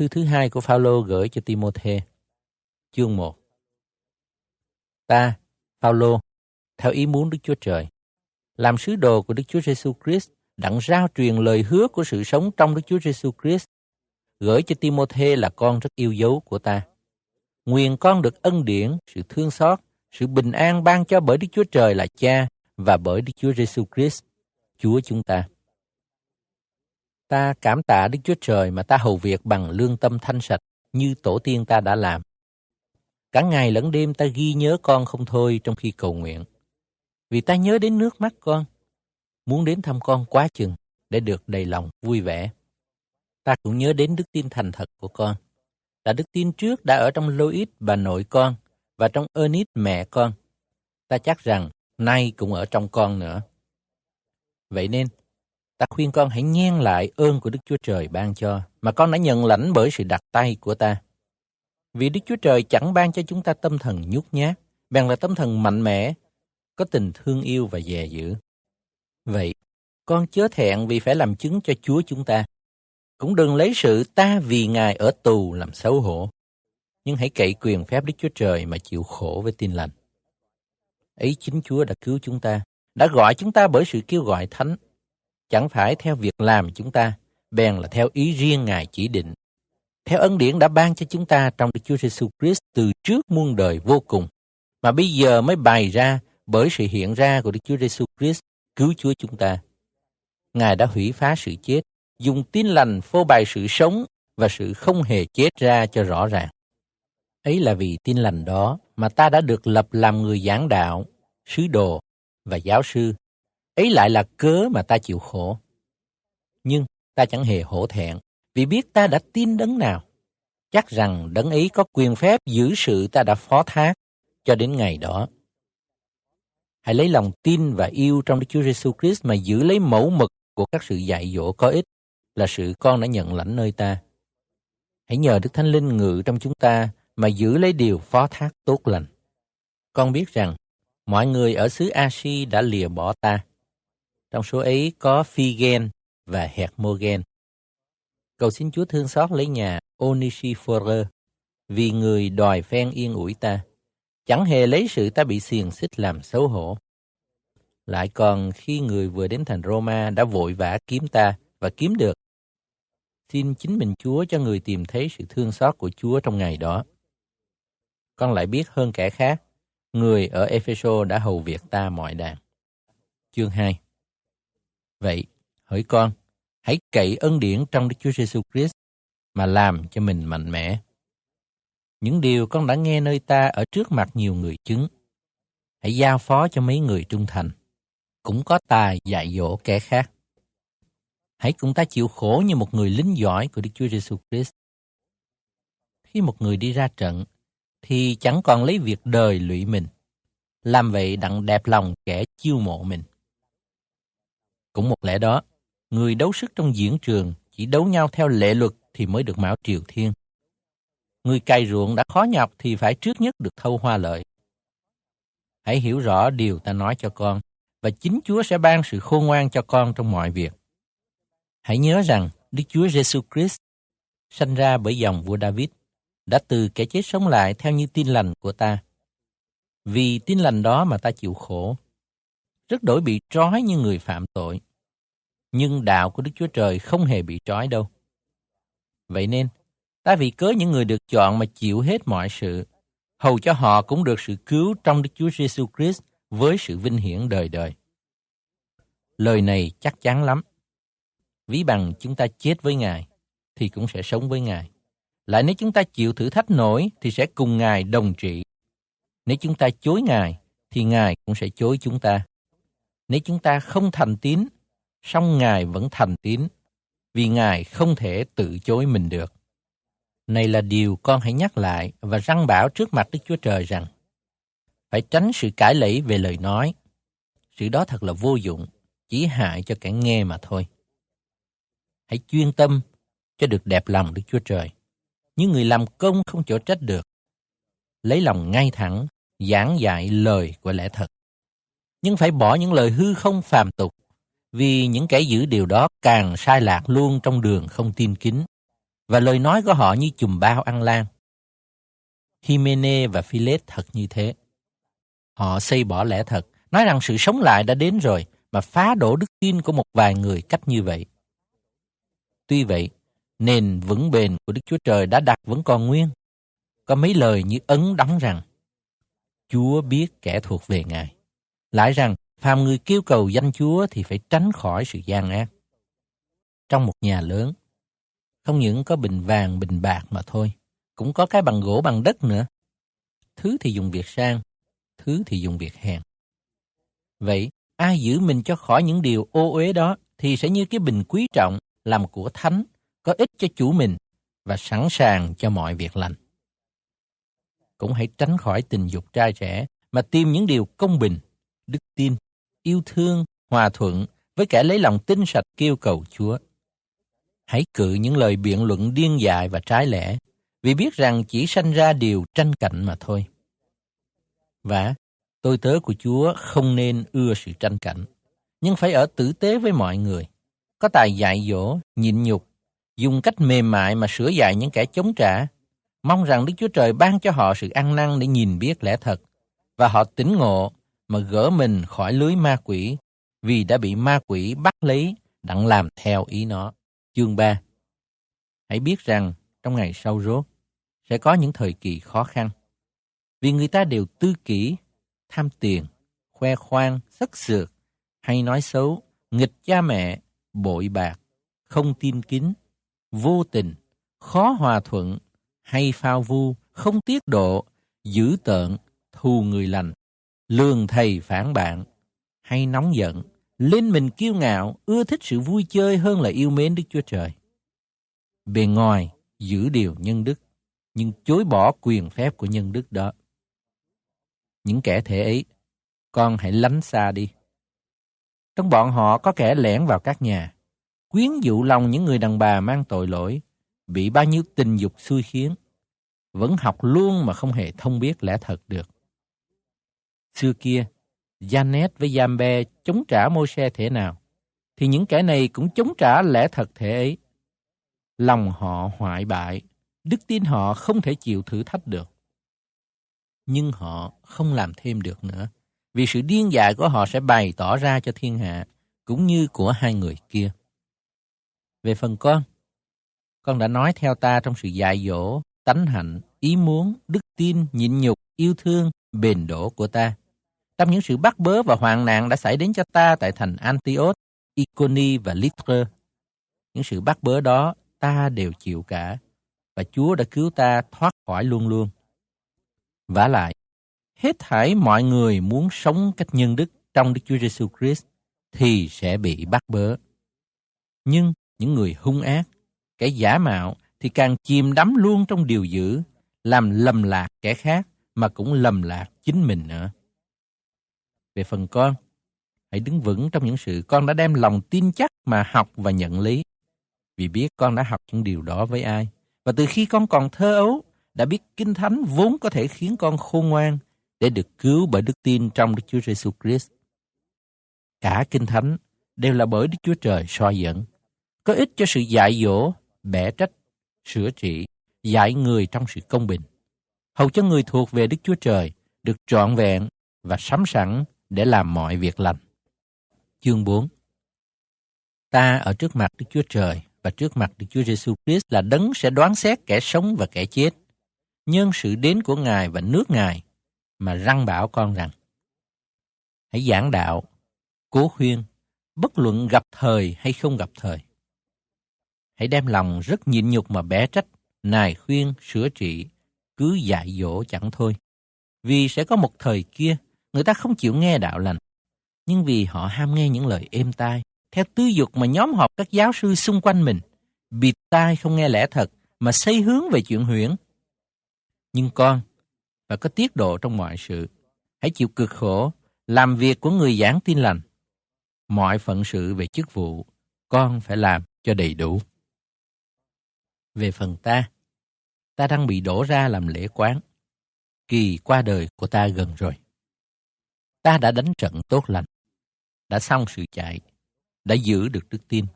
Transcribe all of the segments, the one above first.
Thư thứ hai của Phaolô gửi cho Timôthê, chương 1. Ta, Phaolô, theo ý muốn Đức Chúa Trời, làm sứ đồ của Đức Chúa Giêsu Christ, đặng rao truyền lời hứa của sự sống trong Đức Chúa Giêsu Christ, gửi cho Timôthê là con rất yêu dấu của ta. Nguyện con được ân điển, sự thương xót, sự bình an ban cho bởi Đức Chúa Trời là Cha và bởi Đức Chúa Giêsu Christ, Chúa chúng ta. Ta cảm tạ Đức Chúa Trời mà ta hầu việc bằng lương tâm thanh sạch như tổ tiên ta đã làm. Cả ngày lẫn đêm ta ghi nhớ con không thôi trong khi cầu nguyện. Vì ta nhớ đến nước mắt con, muốn đến thăm con quá chừng để được đầy lòng vui vẻ. Ta cũng nhớ đến đức tin thành thật của con. Là đức tin trước đã ở trong Lois bà nội con và trong Ernest mẹ con. Ta chắc rằng nay cũng ở trong con nữa. Vậy nên, ta khuyên con hãy nhen lại ơn của Đức Chúa Trời ban cho, mà con đã nhận lãnh bởi sự đặt tay của ta. Vì Đức Chúa Trời chẳng ban cho chúng ta tâm thần nhút nhát, bèn là tâm thần mạnh mẽ, có tình thương yêu và dè dữ. Vậy, con chớ thẹn vì phải làm chứng cho Chúa chúng ta. Cũng đừng lấy sự ta vì Ngài ở tù làm xấu hổ. Nhưng hãy cậy quyền phép Đức Chúa Trời mà chịu khổ với tin lành. Ấy chính Chúa đã cứu chúng ta, đã gọi chúng ta bởi sự kêu gọi thánh. Chẳng phải theo việc làm chúng ta, bèn là theo ý riêng Ngài chỉ định. Theo ân điển đã ban cho chúng ta trong Đức Chúa Giêsu Christ từ trước muôn đời vô cùng, mà bây giờ mới bày ra bởi sự hiện ra của Đức Chúa Giêsu Christ cứu Chúa chúng ta. Ngài đã hủy phá sự chết, dùng tin lành phô bày sự sống và sự không hề chết ra cho rõ ràng. Ấy là vì tin lành đó mà ta đã được lập làm người giảng đạo, sứ đồ và giáo sư. Ấy lại là cớ mà ta chịu khổ. Nhưng ta chẳng hề hổ thẹn, vì biết ta đã tin đấng nào. Chắc rằng đấng ấy có quyền phép giữ sự ta đã phó thác cho đến ngày đó. Hãy lấy lòng tin và yêu trong Đức Chúa Giêsu Christ mà giữ lấy mẫu mực của các sự dạy dỗ có ích là sự con đã nhận lãnh nơi ta. Hãy nhờ Đức Thánh Linh ngự trong chúng ta mà giữ lấy điều phó thác tốt lành. Con biết rằng mọi người ở xứ Asi đã lìa bỏ ta. Trong số ấy có Phi-gen và Hermogen. Cầu xin Chúa thương xót lấy nhà Onesiphore vì người đòi phen yên ủi ta chẳng hề lấy sự ta bị xiềng xích làm xấu hổ. Lại còn khi người vừa đến thành Roma đã vội vã kiếm ta và kiếm được. Xin chính mình Chúa cho người tìm thấy sự thương xót của Chúa trong ngày đó. Con lại biết hơn kẻ khác, người ở Epheso đã hầu việc ta mọi đàn. Chương 2 Vậy, hỡi con, hãy cậy ân điển trong Đức Chúa Giêsu Christ mà làm cho mình mạnh mẽ những điều con đã nghe nơi ta ở trước mặt nhiều người chứng. Hãy giao phó cho mấy người trung thành, cũng có tài dạy dỗ kẻ khác. Hãy cùng ta chịu khổ như một người lính giỏi của Đức Chúa Giêsu Christ. Khi một người đi ra trận, thì chẳng còn lấy việc đời lụy mình, làm vậy đặng đẹp lòng kẻ chiêu mộ mình. Cũng một lẽ đó, người đấu sức trong diễn trường chỉ đấu nhau theo lệ luật thì mới được mão triều thiên. Người cày ruộng đã khó nhọc thì phải trước nhất được thâu hoa lợi. Hãy hiểu rõ điều ta nói cho con, và chính Chúa sẽ ban sự khôn ngoan cho con trong mọi việc. Hãy nhớ rằng Đức Chúa Giêsu Christ sanh ra bởi dòng vua David, đã từ kẻ chết sống lại theo như tin lành của ta. Vì tin lành đó mà ta chịu khổ, rất đổi bị trói như người phạm tội. Nhưng đạo của Đức Chúa Trời không hề bị trói đâu. Vậy nên, Ta vì cớ những người được chọn mà chịu hết mọi sự, hầu cho họ cũng được sự cứu trong Đức Chúa Giêsu Christ với sự vinh hiển đời đời. Lời này chắc chắn lắm. Ví bằng chúng ta chết với Ngài, thì cũng sẽ sống với Ngài. Lại nếu chúng ta chịu thử thách nổi, thì sẽ cùng Ngài đồng trị. Nếu chúng ta chối Ngài, thì Ngài cũng sẽ chối chúng ta. Nếu chúng ta không thành tín, song Ngài vẫn thành tín, vì Ngài không thể tự chối mình được. Này là điều con hãy nhắc lại và răng bảo trước mặt Đức Chúa Trời rằng phải tránh sự cãi lẫy về lời nói. Sự đó thật là vô dụng, chỉ hại cho kẻ nghe mà thôi. Hãy chuyên tâm cho được đẹp lòng Đức Chúa Trời. Những người làm công không chỗ trách được. Lấy lòng ngay thẳng, giảng dạy lời của lẽ thật. Nhưng phải bỏ những lời hư không phàm tục, vì những kẻ giữ điều đó càng sai lạc luôn trong đường không tin kính và lời nói của họ như chùm bao ăn lan. Himene và Philet thật như thế. Họ xây bỏ lẽ thật, nói rằng sự sống lại đã đến rồi, mà phá đổ đức tin của một vài người cách như vậy. Tuy vậy, nền vững bền của Đức Chúa Trời đã đặt vẫn còn nguyên. Có mấy lời như ấn đóng rằng, Chúa biết kẻ thuộc về Ngài. Lại rằng, phàm người kêu cầu danh Chúa thì phải tránh khỏi sự gian ác. Trong một nhà lớn, không những có bình vàng, bình bạc mà thôi, cũng có cái bằng gỗ bằng đất nữa. Thứ thì dùng việc sang, thứ thì dùng việc hèn. Vậy, ai giữ mình cho khỏi những điều ô uế đó thì sẽ như cái bình quý trọng làm của thánh, có ích cho chủ mình và sẵn sàng cho mọi việc lành. Cũng hãy tránh khỏi tình dục trai trẻ mà tìm những điều công bình, đức tin, yêu thương, hòa thuận với kẻ lấy lòng tinh sạch kêu cầu Chúa. Hãy cự những lời biện luận điên dại và trái lẽ, vì biết rằng chỉ sanh ra điều tranh cạnh mà thôi. Và tôi tớ của Chúa không nên ưa sự tranh cạnh, nhưng phải ở tử tế với mọi người, có tài dạy dỗ, nhịn nhục, dùng cách mềm mại mà sửa dạy những kẻ chống trả, mong rằng Đức Chúa Trời ban cho họ sự ăn năn để nhìn biết lẽ thật, và họ tỉnh ngộ mà gỡ mình khỏi lưới ma quỷ, vì đã bị ma quỷ bắt lấy đặng làm theo ý nó. Chương 3 Hãy biết rằng trong ngày sau rốt sẽ có những thời kỳ khó khăn. Vì người ta đều tư kỷ, tham tiền, khoe khoang, sất sược, hay nói xấu, nghịch cha mẹ, bội bạc, không tin kính, vô tình, khó hòa thuận, hay phao vu, không tiết độ, dữ tợn, thù người lành, lường thầy phản bạn, hay nóng giận, lên mình kiêu ngạo, ưa thích sự vui chơi hơn là yêu mến Đức Chúa Trời. Bề ngoài giữ điều nhân đức, nhưng chối bỏ quyền phép của nhân đức đó. Những kẻ thể ấy, con hãy lánh xa đi. Trong bọn họ có kẻ lẻn vào các nhà, quyến dụ lòng những người đàn bà mang tội lỗi, bị bao nhiêu tình dục xui khiến, vẫn học luôn mà không hề thông biết lẽ thật được. Xưa kia, Janet với Jambe chống trả Môi-se thể nào, thì những kẻ này cũng chống trả lẽ thật thể ấy. Lòng họ hoại bại, đức tin họ không thể chịu thử thách được. Nhưng họ không làm thêm được nữa, vì sự điên dại của họ sẽ bày tỏ ra cho thiên hạ, cũng như của hai người kia. Về phần con, con đã nói theo ta trong sự dạy dỗ, tánh hạnh, ý muốn, đức tin, nhịn nhục, yêu thương, bền đổ của ta. Trong những sự bắt bớ và hoạn nạn đã xảy đến cho ta tại thành Antioch, Iconi và Lystra. Những sự bắt bớ đó ta đều chịu cả, và Chúa đã cứu ta thoát khỏi luôn luôn. Vả lại, hết thảy mọi người muốn sống cách nhân đức trong Đức Chúa Giêsu Christ thì sẽ bị bắt bớ. Nhưng những người hung ác, kẻ giả mạo thì càng chìm đắm luôn trong điều dữ, làm lầm lạc kẻ khác mà cũng lầm lạc chính mình nữa. Về phần con, hãy đứng vững trong những sự con đã đem lòng tin chắc mà học và nhận lý. Vì biết con đã học những điều đó với ai. Và từ khi con còn thơ ấu, đã biết Kinh Thánh vốn có thể khiến con khôn ngoan để được cứu bởi đức tin trong Đức Chúa Giêsu Christ. Cả Kinh Thánh đều là bởi Đức Chúa Trời soi dẫn, có ích cho sự dạy dỗ, bẻ trách, sửa trị, dạy người trong sự công bình, hầu cho người thuộc về Đức Chúa Trời được trọn vẹn và sắm sẵn để làm mọi việc lành. Chương 4 Ta ở trước mặt Đức Chúa Trời và trước mặt Đức Chúa Giêsu Christ là đấng sẽ đoán xét kẻ sống và kẻ chết. Nhân sự đến của Ngài và nước Ngài mà răng bảo con rằng hãy giảng đạo, cố khuyên, bất luận gặp thời hay không gặp thời. Hãy đem lòng rất nhịn nhục mà bé trách, nài khuyên, sửa trị, cứ dạy dỗ chẳng thôi. Vì sẽ có một thời kia, người ta không chịu nghe đạo lành. Nhưng vì họ ham nghe những lời êm tai, theo tư dục mà nhóm họp các giáo sư xung quanh mình, bịt tai không nghe lẽ thật mà xây hướng về chuyện huyễn. Nhưng con, phải có tiết độ trong mọi sự. Hãy chịu cực khổ, làm việc của người giảng tin lành. Mọi phận sự về chức vụ, con phải làm cho đầy đủ. Về phần ta, ta đang bị đổ ra làm lễ quán. Kỳ qua đời của ta gần rồi. Ta đã đánh trận tốt lành, đã xong sự chạy, đã giữ được đức tin.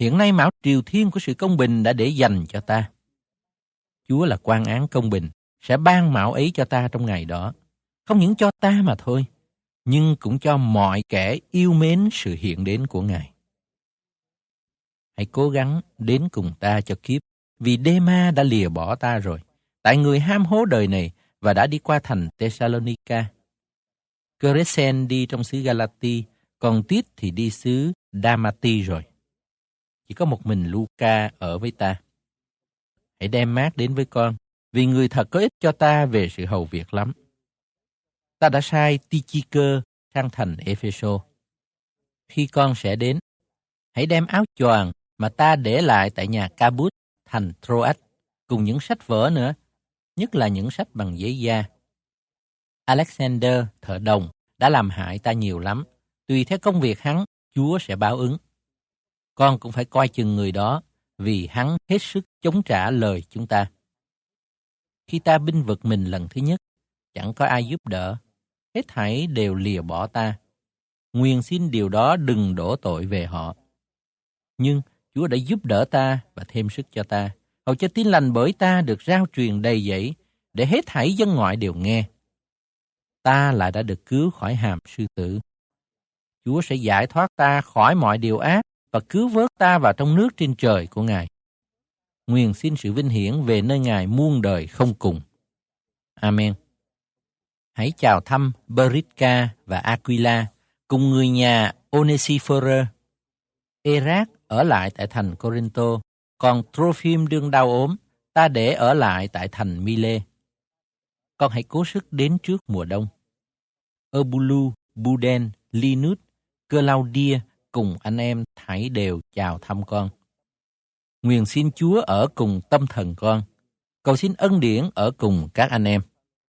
Hiện nay mão triều thiên của sự công bình đã để dành cho ta. Chúa là quan án công bình, sẽ ban mão ấy cho ta trong ngày đó. Không những cho ta mà thôi, nhưng cũng cho mọi kẻ yêu mến sự hiện đến của Ngài. Hãy cố gắng đến cùng ta cho kiếp, vì Đê-ma đã lìa bỏ ta rồi, tại người ham hố đời này và đã đi qua thành Thessalonica. Crescent đi trong xứ Galati, còn Tít thì đi xứ Damati rồi. Chỉ có một mình Luca ở với ta. Hãy đem mát đến với con, vì người thật có ích cho ta về sự hầu việc lắm. Ta đã sai Tichiker sang thành Epheso. Khi con sẽ đến, hãy đem áo choàng mà ta để lại tại nhà Cabut thành Troas cùng những sách vở nữa, nhất là những sách bằng giấy da. Alexander, thợ đồng, đã làm hại ta nhiều lắm. Tùy theo công việc hắn, Chúa sẽ báo ứng. Con cũng phải coi chừng người đó, vì hắn hết sức chống trả lời chúng ta. Khi ta binh vực mình lần thứ nhất, chẳng có ai giúp đỡ. Hết thảy đều lìa bỏ ta. Nguyện xin điều đó đừng đổ tội về họ. Nhưng Chúa đã giúp đỡ ta và thêm sức cho ta, hầu cho tin lành bởi ta được rao truyền đầy dẫy, để hết thảy dân ngoại đều nghe. Ta lại đã được cứu khỏi hàm sư tử. Chúa sẽ giải thoát ta khỏi mọi điều ác và cứu vớt ta vào trong nước trên trời của Ngài. Nguyện xin sự vinh hiển về nơi Ngài muôn đời không cùng. Amen. Hãy chào thăm Beritka và Aquila cùng người nhà Onesiphorus. Erac ở lại tại thành Corinto, còn Trophim đương đau ốm, ta để ở lại tại thành Mile. Con hãy cố sức đến trước mùa đông. Obulu, Buden, Linus, Claudia cùng anh em thảy đều chào thăm con. Nguyện xin Chúa ở cùng tâm thần con. Cầu xin ân điển ở cùng các anh em.